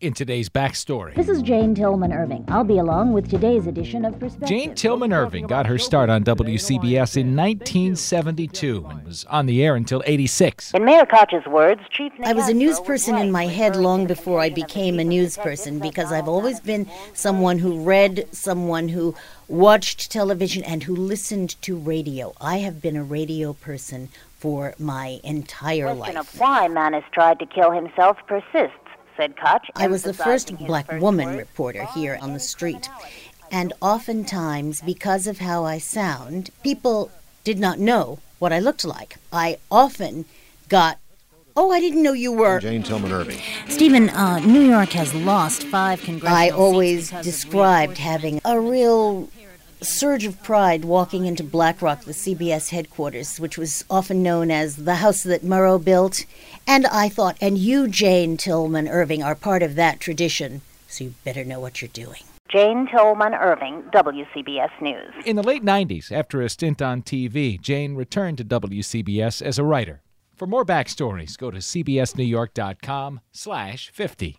in today's backstory. This is Jane Tillman Irving. I'll be along with today's edition of Perspective. Jane Tillman Irving got her start on WCBS in 1972 and was on the air until 86. In Mayor Koch's words, Chief I was a news person in my head long before I became a news person because I've always been someone who read, someone who watched television, and who listened to radio. I have been a radio person for my entire life. The question life. of why Mannis tried to kill himself persists, said Koch. I was the first black first woman words. reporter here on the street. And oftentimes, because of how I sound, people did not know what I looked like. I often got, oh, I didn't know you were. Jane Tillman Irving. Stephen, uh, New York has lost five congressional I always because described having a real surge of pride walking into Black Rock, the CBS headquarters, which was often known as the house that Murrow built. And I thought, and you, Jane Tillman Irving, are part of that tradition, so you better know what you're doing. Jane Tillman Irving, WCBS News. In the late 90s, after a stint on TV, Jane returned to WCBS as a writer. For more backstories, go to cbsnewyork.com slash 50.